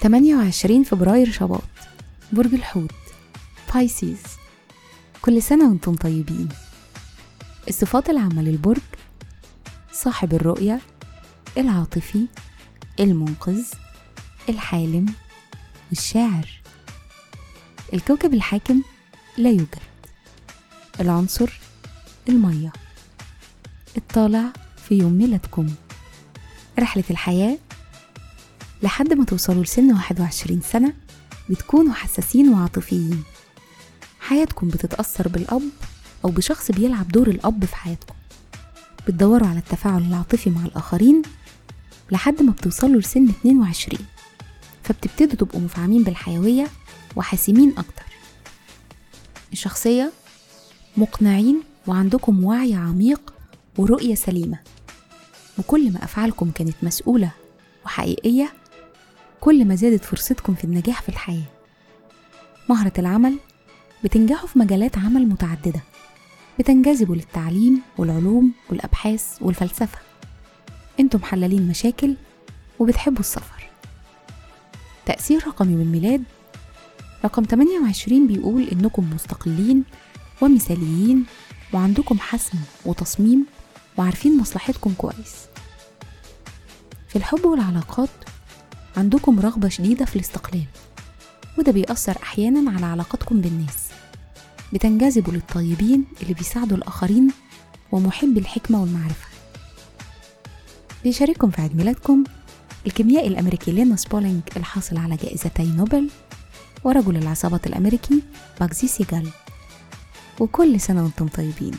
تمانية وعشرين فبراير شباط برج الحوت بايسيز كل سنة وأنتم طيبين. الصفات العامة للبرج صاحب الرؤية العاطفي المنقذ الحالم والشاعر الكوكب الحاكم لا يوجد. العنصر المية. الطالع في يوم ميلادكم. رحلة الحياة لحد ما توصلوا لسن 21 سنة بتكونوا حساسين وعاطفيين. حياتكم بتتأثر بالأب أو بشخص بيلعب دور الأب في حياتكم. بتدوروا على التفاعل العاطفي مع الآخرين لحد ما بتوصلوا لسن 22 فبتبتدوا تبقوا مفعمين بالحيوية وحاسمين أكتر. الشخصية مقنعين وعندكم وعي عميق ورؤية سليمة. وكل ما أفعالكم كانت مسؤولة وحقيقية كل ما زادت فرصتكم في النجاح في الحياة. مهرة العمل بتنجحوا في مجالات عمل متعددة. بتنجذبوا للتعليم والعلوم والأبحاث والفلسفة. أنتم حلالين مشاكل وبتحبوا السفر. تأثير رقم يوم الميلاد رقم 28 بيقول إنكم مستقلين ومثاليين وعندكم حسم وتصميم وعارفين مصلحتكم كويس. في الحب والعلاقات عندكم رغبة شديدة في الاستقلال وده بيأثر أحيانا على علاقتكم بالناس. بتنجذبوا للطيبين اللي بيساعدوا الآخرين ومحب الحكمة والمعرفة. بيشارككم في عيد ميلادكم الكيميائي الأمريكي لينوس بولينج الحاصل على جائزتي نوبل ورجل العصابة الأمريكي باكزي سيجال. وكل سنة وأنتم طيبين.